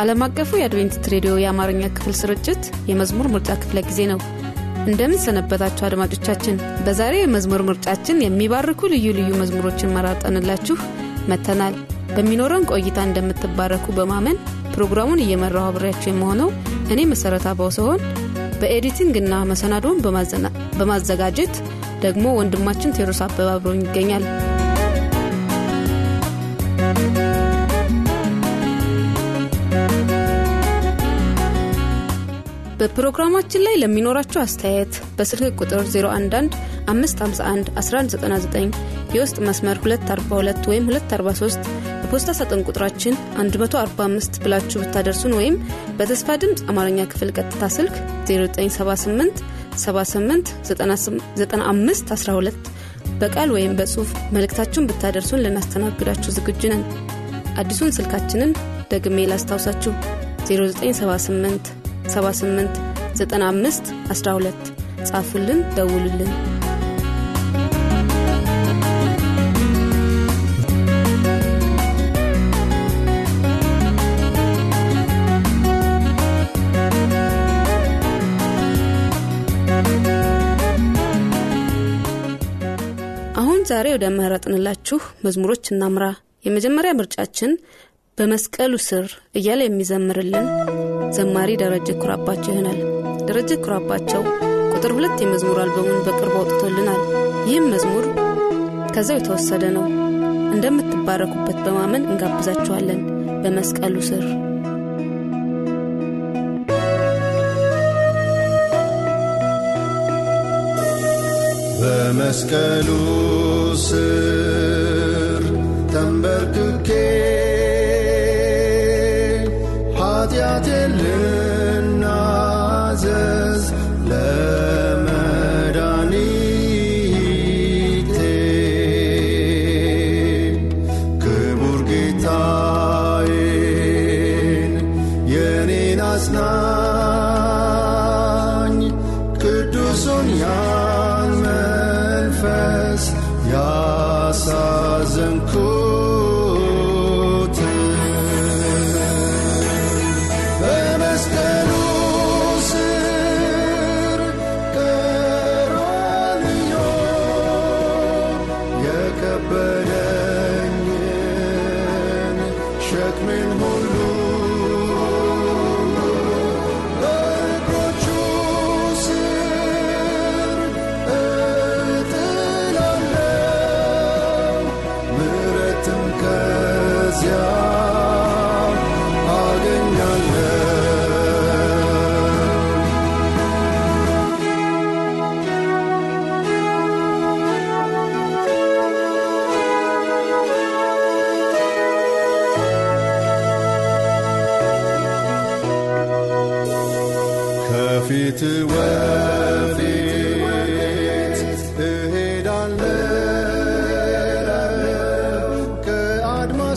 ዓለም አቀፉ የአድቬንቲስት ሬዲዮ የአማርኛ ክፍል ስርጭት የመዝሙር ምርጫ ክፍለ ጊዜ ነው። እንደምን ሰነበታችሁ አድማጮቻችን። በዛሬው የመዝሙር ምርጫችን የሚባርኩ ልዩ ልዩ መዝሙሮችን መራጠንላችሁ መጥተናል። በሚኖረን ቆይታ እንደምትባረኩ በማመን ፕሮግራሙን እየመራው አብሬያችሁ የመሆነው እኔ መሠረት አባው ሲሆን በኤዲቲንግና መሰናዶውን በማዘጋጀት ደግሞ ወንድማችን ቴዎድሮስ አበባ አብሮኝ ይገኛል። በፕሮግራማችን ላይ ለሚኖራችሁ አስተያየት በስልክ ቁጥር 011 551 1199 የውስጥ መስመር 242 ወይም 243 በፖስታ ሳጥን ቁጥራችን 145 ብላችሁ ብታደርሱን ወይም በተስፋ ድምፅ አማርኛ ክፍል ቀጥታ ስልክ 0978 78 95 12 በቃል ወይም በጽሑፍ መልእክታችሁን ብታደርሱን ልናስተናግዳችሁ ዝግጁ ነን። አዲሱን ስልካችንን ደግሜ ላስታውሳችሁ 0978 78 95 12 ጻፉልን፣ ደውሉልን። አሁን ዛሬ ወደ መረጥንላችሁ መዝሙሮች እናምራ። የመጀመሪያ ምርጫችን በመስቀሉ ስር እያለ የሚዘምርልን ዘማሪ ደረጀ ኩራባቸው ይሆናል። ደረጀ ኩራባቸው ቁጥር ሁለት የመዝሙር አልበሙን በቅርቡ አውጥቶልናል። ይህም መዝሙር ከዛው የተወሰደ ነው። እንደምትባረኩበት በማመን እንጋብዛችኋለን። በመስቀሉ ስር በመስቀሉ ስር ተንበርክኬ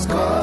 cause.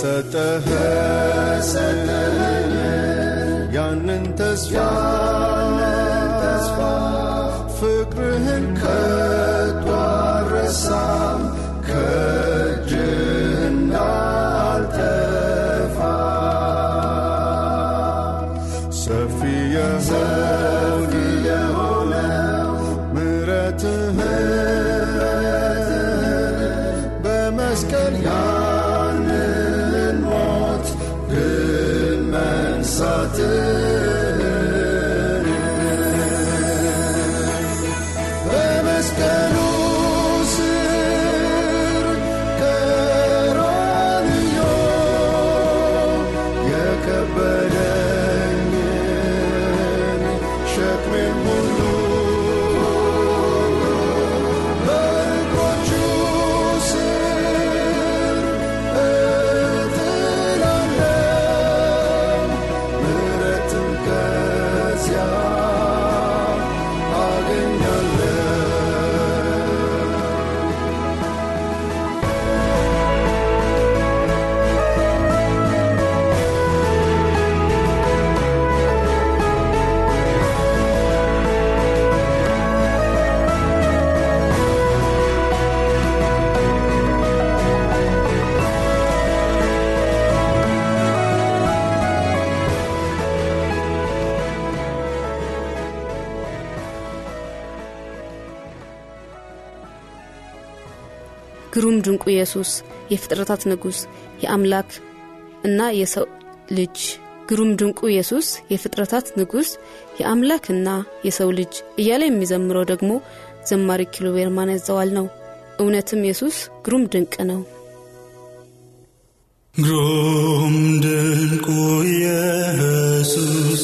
ሰጠኸኝ ያንን ተስፋ ድንቁ ኢየሱስ የፍጥረታት ንጉሥ የአምላክ እና የሰው ልጅ። ግሩም ድንቁ ኢየሱስ የፍጥረታት ንጉሥ የአምላክና የሰው ልጅ እያለ የሚዘምረው ደግሞ ዘማሪ ኪሎቤር ያዘዋል ነው። እውነትም ኢየሱስ ግሩም ድንቅ ነው። ግሩም ድንቁ ኢየሱስ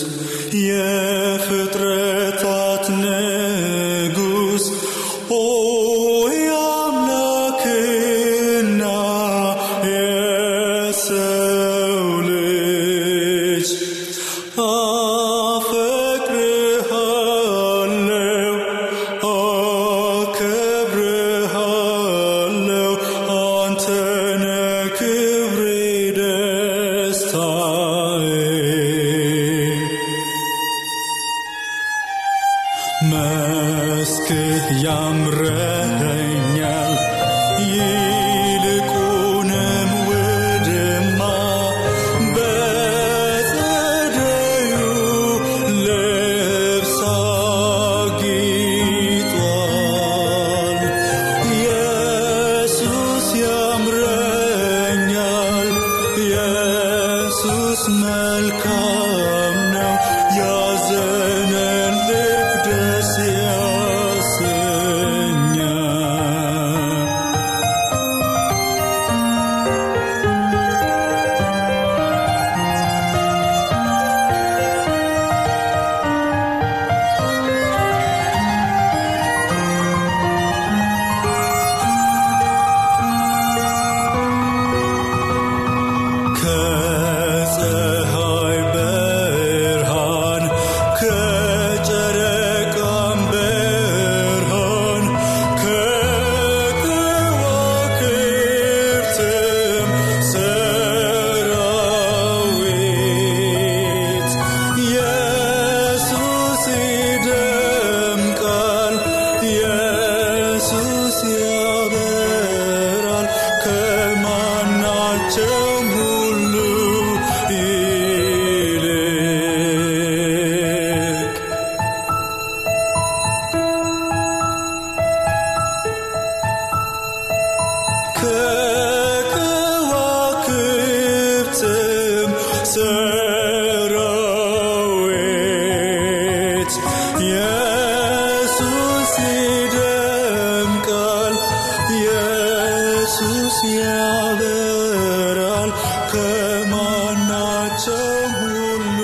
ከማናቸውም ሁሉ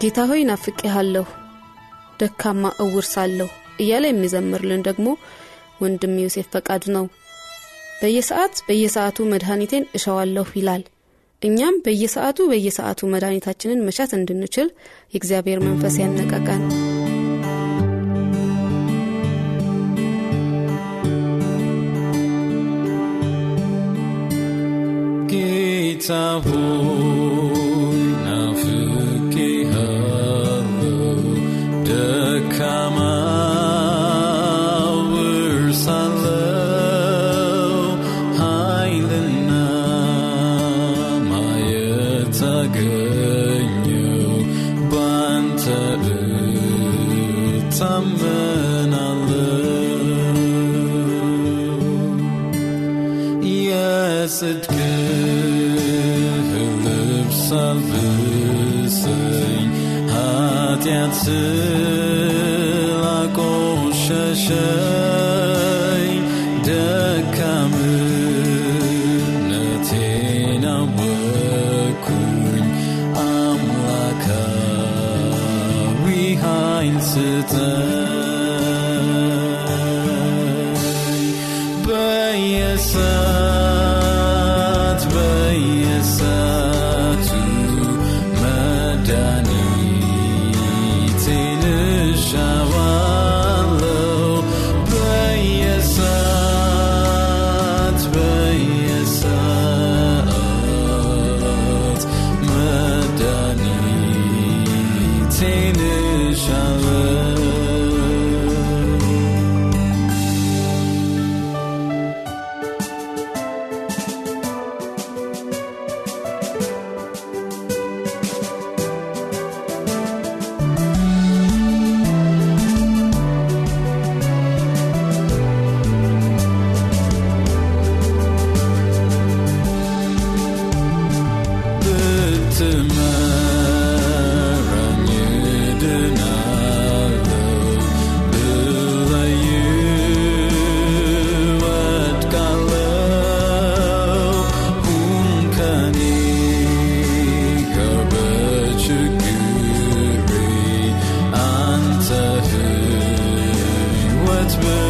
ጌታ ሆይ ናፍቄሃለሁ ደካማ እውር ሳለሁ እያለ የሚዘምርልን ደግሞ ወንድም ዮሴፍ ፈቃዱ ነው። በየሰዓት በየሰዓቱ መድኃኒቴን እሻዋለሁ ይላል። እኛም በየሰዓቱ በየሰዓቱ መድኃኒታችንን መሻት እንድንችል የእግዚአብሔር መንፈስ ያነቃቃን Santa Hoina Fuki Halo De Kama Wer Salo ta Mayeta Banta Utamen Yes, it salvâsei hatiatsâ la conșeșei ሕይወት ብርሃኔ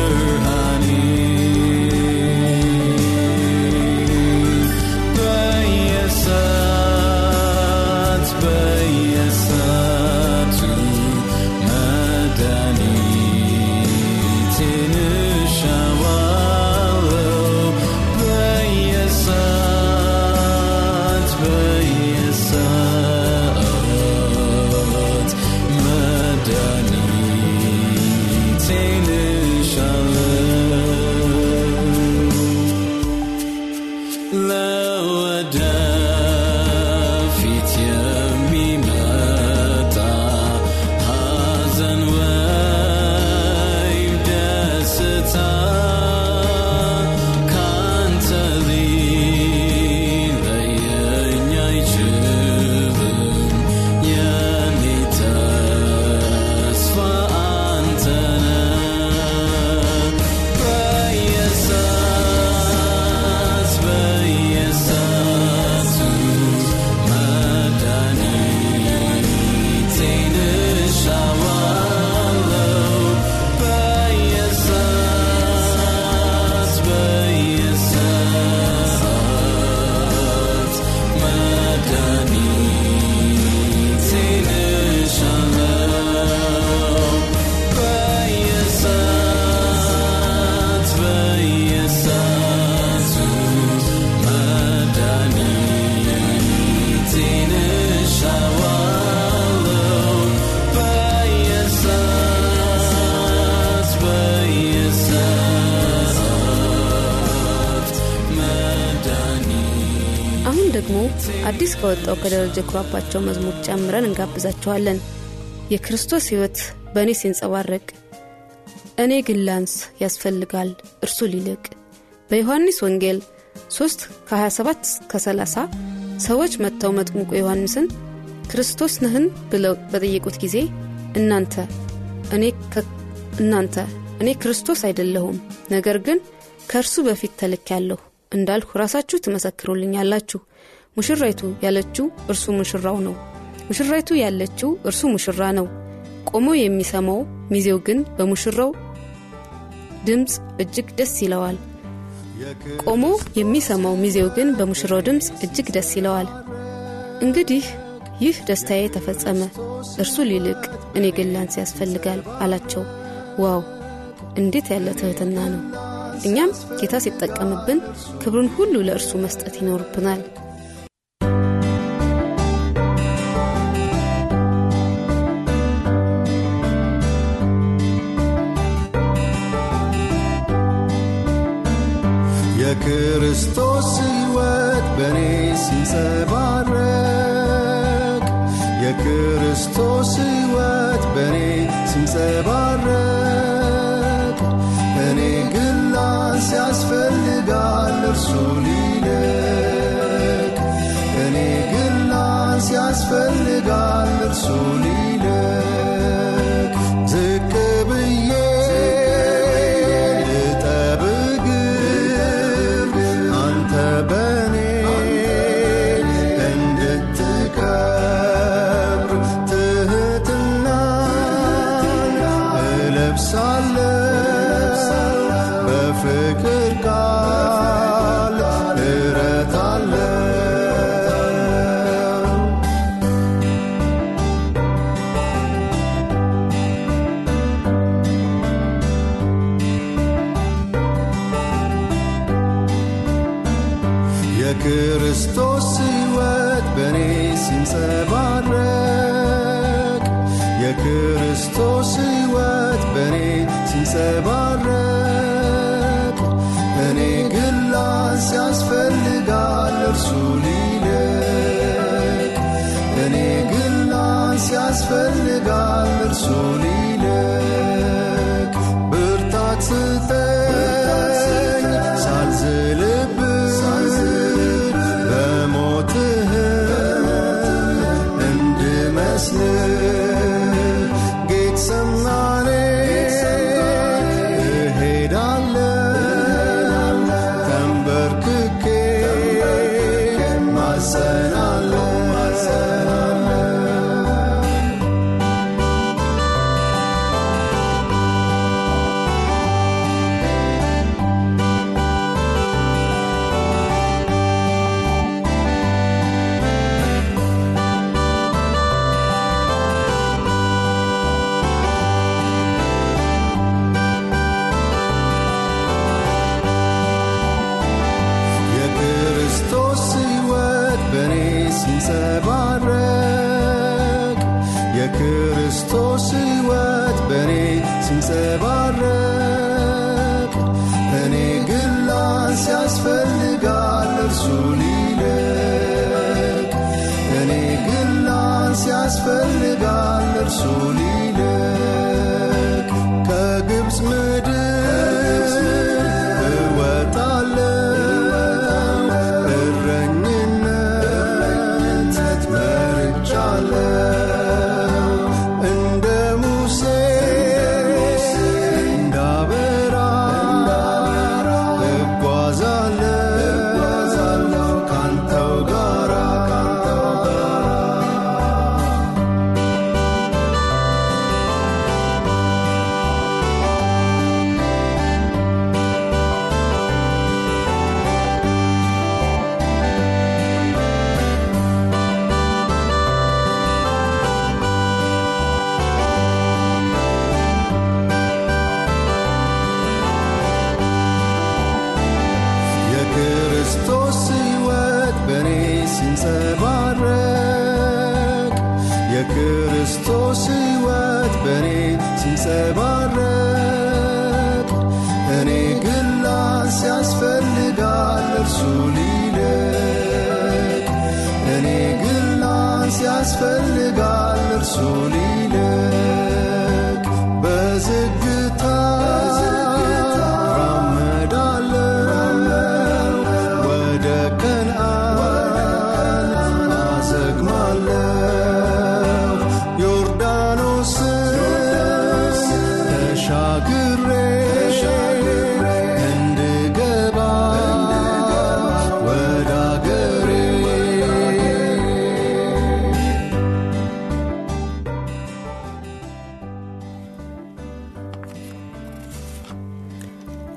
ደግሞ አዲስ ከወጣው ከደረጀ ኩራባቸው መዝሙር ጨምረን እንጋብዛችኋለን። የክርስቶስ ሕይወት በእኔ ሲንጸባረቅ እኔ ግን ላንስ ያስፈልጋል እርሱ ሊልቅ። በዮሐንስ ወንጌል 3 ከ27 ከ30 ሰዎች መጥተው መጥምቁ ዮሐንስን ክርስቶስ ነህን ብለው በጠየቁት ጊዜ እናንተ እኔ እናንተ እኔ ክርስቶስ አይደለሁም ነገር ግን ከእርሱ በፊት ተልክ ያለሁ እንዳልሁ ራሳችሁ ትመሰክሩልኛላችሁ ሙሽራይቱ ያለችው እርሱ ሙሽራው ነው። ሙሽራይቱ ያለችው እርሱ ሙሽራ ነው። ቆሞ የሚሰማው ሚዜው ግን በሙሽራው ድምፅ እጅግ ደስ ይለዋል። ቆሞ የሚሰማው ሚዜው ግን በሙሽራው ድምፅ እጅግ ደስ ይለዋል። እንግዲህ ይህ ደስታዬ ተፈጸመ። እርሱ ሊልቅ እኔ ግን ላንስ ያስፈልጋል አላቸው። ዋው! እንዴት ያለ ትህትና ነው! እኛም ጌታ ሲጠቀምብን ክብሩን ሁሉ ለእርሱ መስጠት ይኖርብናል የክርስቶስ ሕይወት በእኔ ሲንጸባረቅ እኔ ግን ላንስ ያስፈልጋል እርሱ ሊልቅ እኔ ግን ላንስ ያስፈልጋል እርሱ ተሻግሬ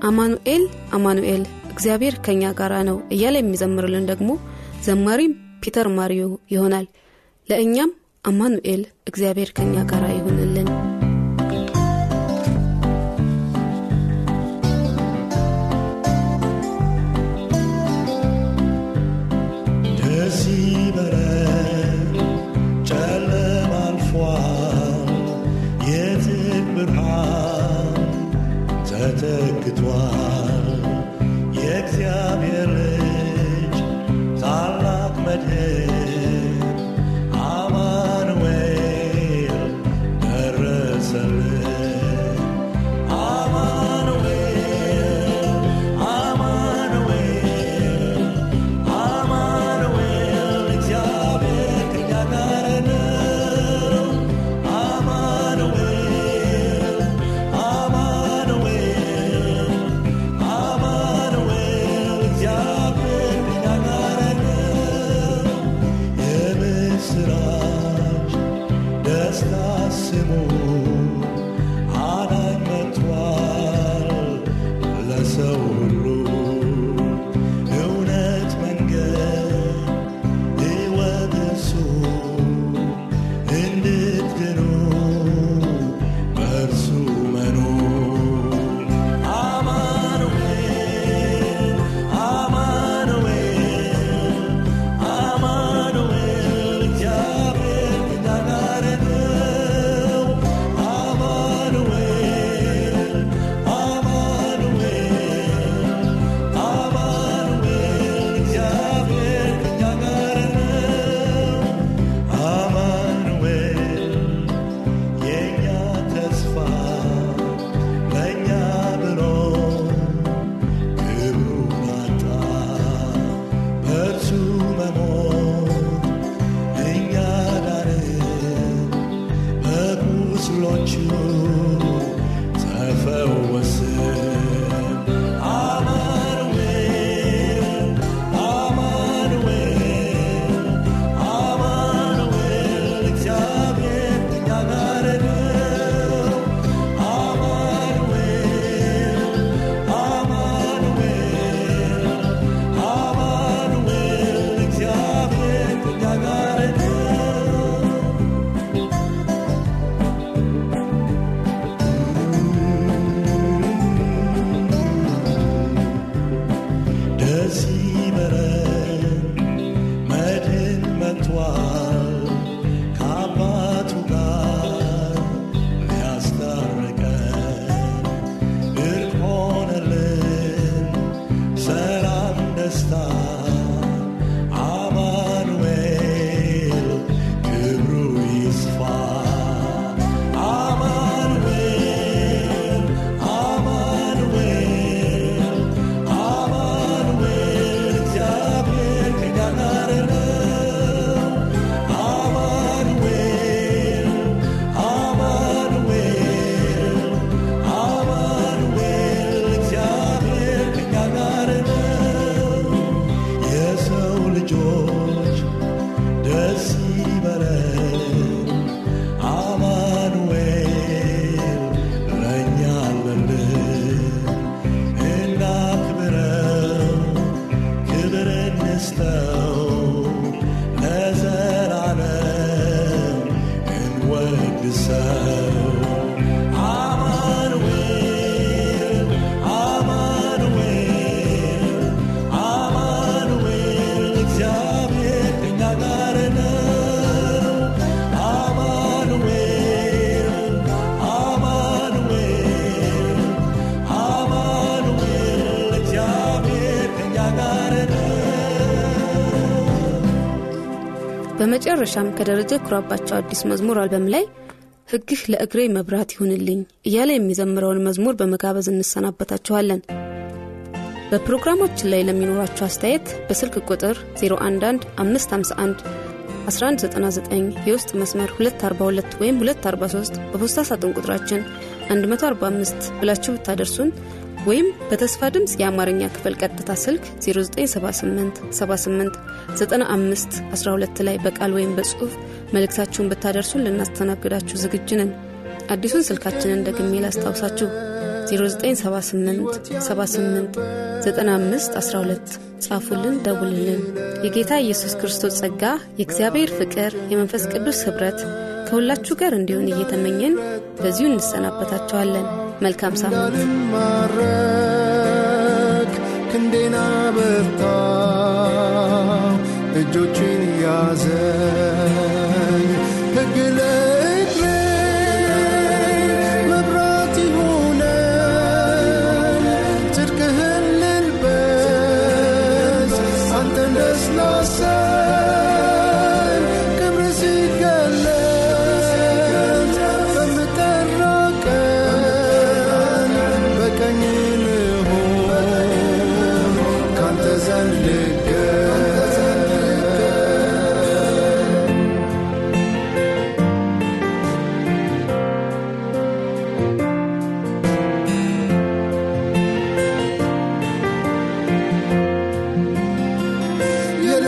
አማኑኤል አማኑኤል እግዚአብሔር ከኛ ጋር ነው እያለ የሚዘምርልን ደግሞ ዘማሪም ፒተር ማሪዮ ይሆናል። ለእኛም አማኑኤል እግዚአብሔር ከእኛ ጋር በመጨረሻም ከደረጀ ኩራባቸው አዲስ መዝሙር አልበም ላይ ሕግህ ለእግሬ መብራት ይሁንልኝ እያለ የሚዘምረውን መዝሙር በመጋበዝ እንሰናበታችኋለን። በፕሮግራማችን ላይ ለሚኖራችሁ አስተያየት በስልክ ቁጥር 011 551 1199 የውስጥ መስመር 242 ወይም 243 በፖስታ ሳጥን ቁጥራችን 145 ብላችሁ ብታደርሱን ወይም በተስፋ ድምፅ የአማርኛ ክፍል ቀጥታ ስልክ 0978 78 95 12 ላይ በቃል ወይም በጽሑፍ መልእክታችሁን ብታደርሱን ልናስተናግዳችሁ ዝግጁ ነን። አዲሱን ስልካችንን ደግሜ ላስታውሳችሁ 0978 78 95 12 ጻፉልን፣ ደውልልን። የጌታ ኢየሱስ ክርስቶስ ጸጋ፣ የእግዚአብሔር ፍቅር፣ የመንፈስ ቅዱስ ኅብረት ከሁላችሁ ጋር እንዲሆን እየተመኘን በዚሁ እንሰናበታችኋለን። መልካም ሳምንት። ክንዴና በርታ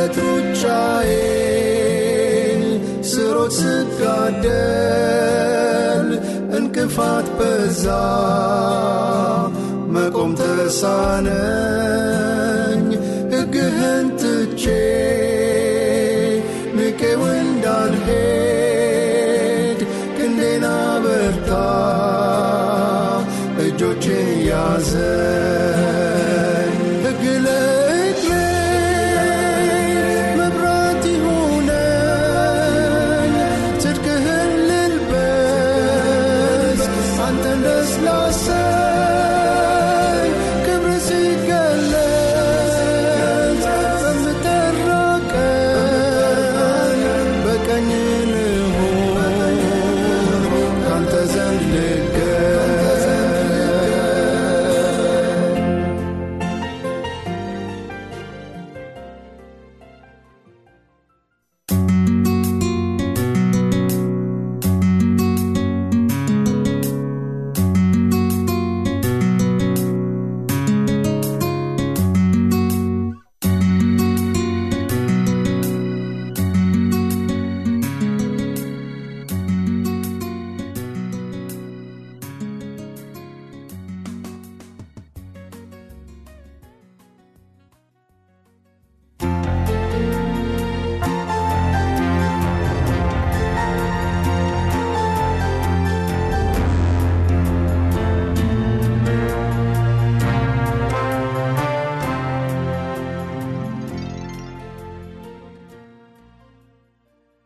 የእምነት ሩጫዬን ስሮት ስጋደል እንቅፋት በዛ። መቆም ተሳነኝ ሕግህን ትቼ ንቄው እንዳልሄድ ክንዴና በርታ እጆቼ ያዘ።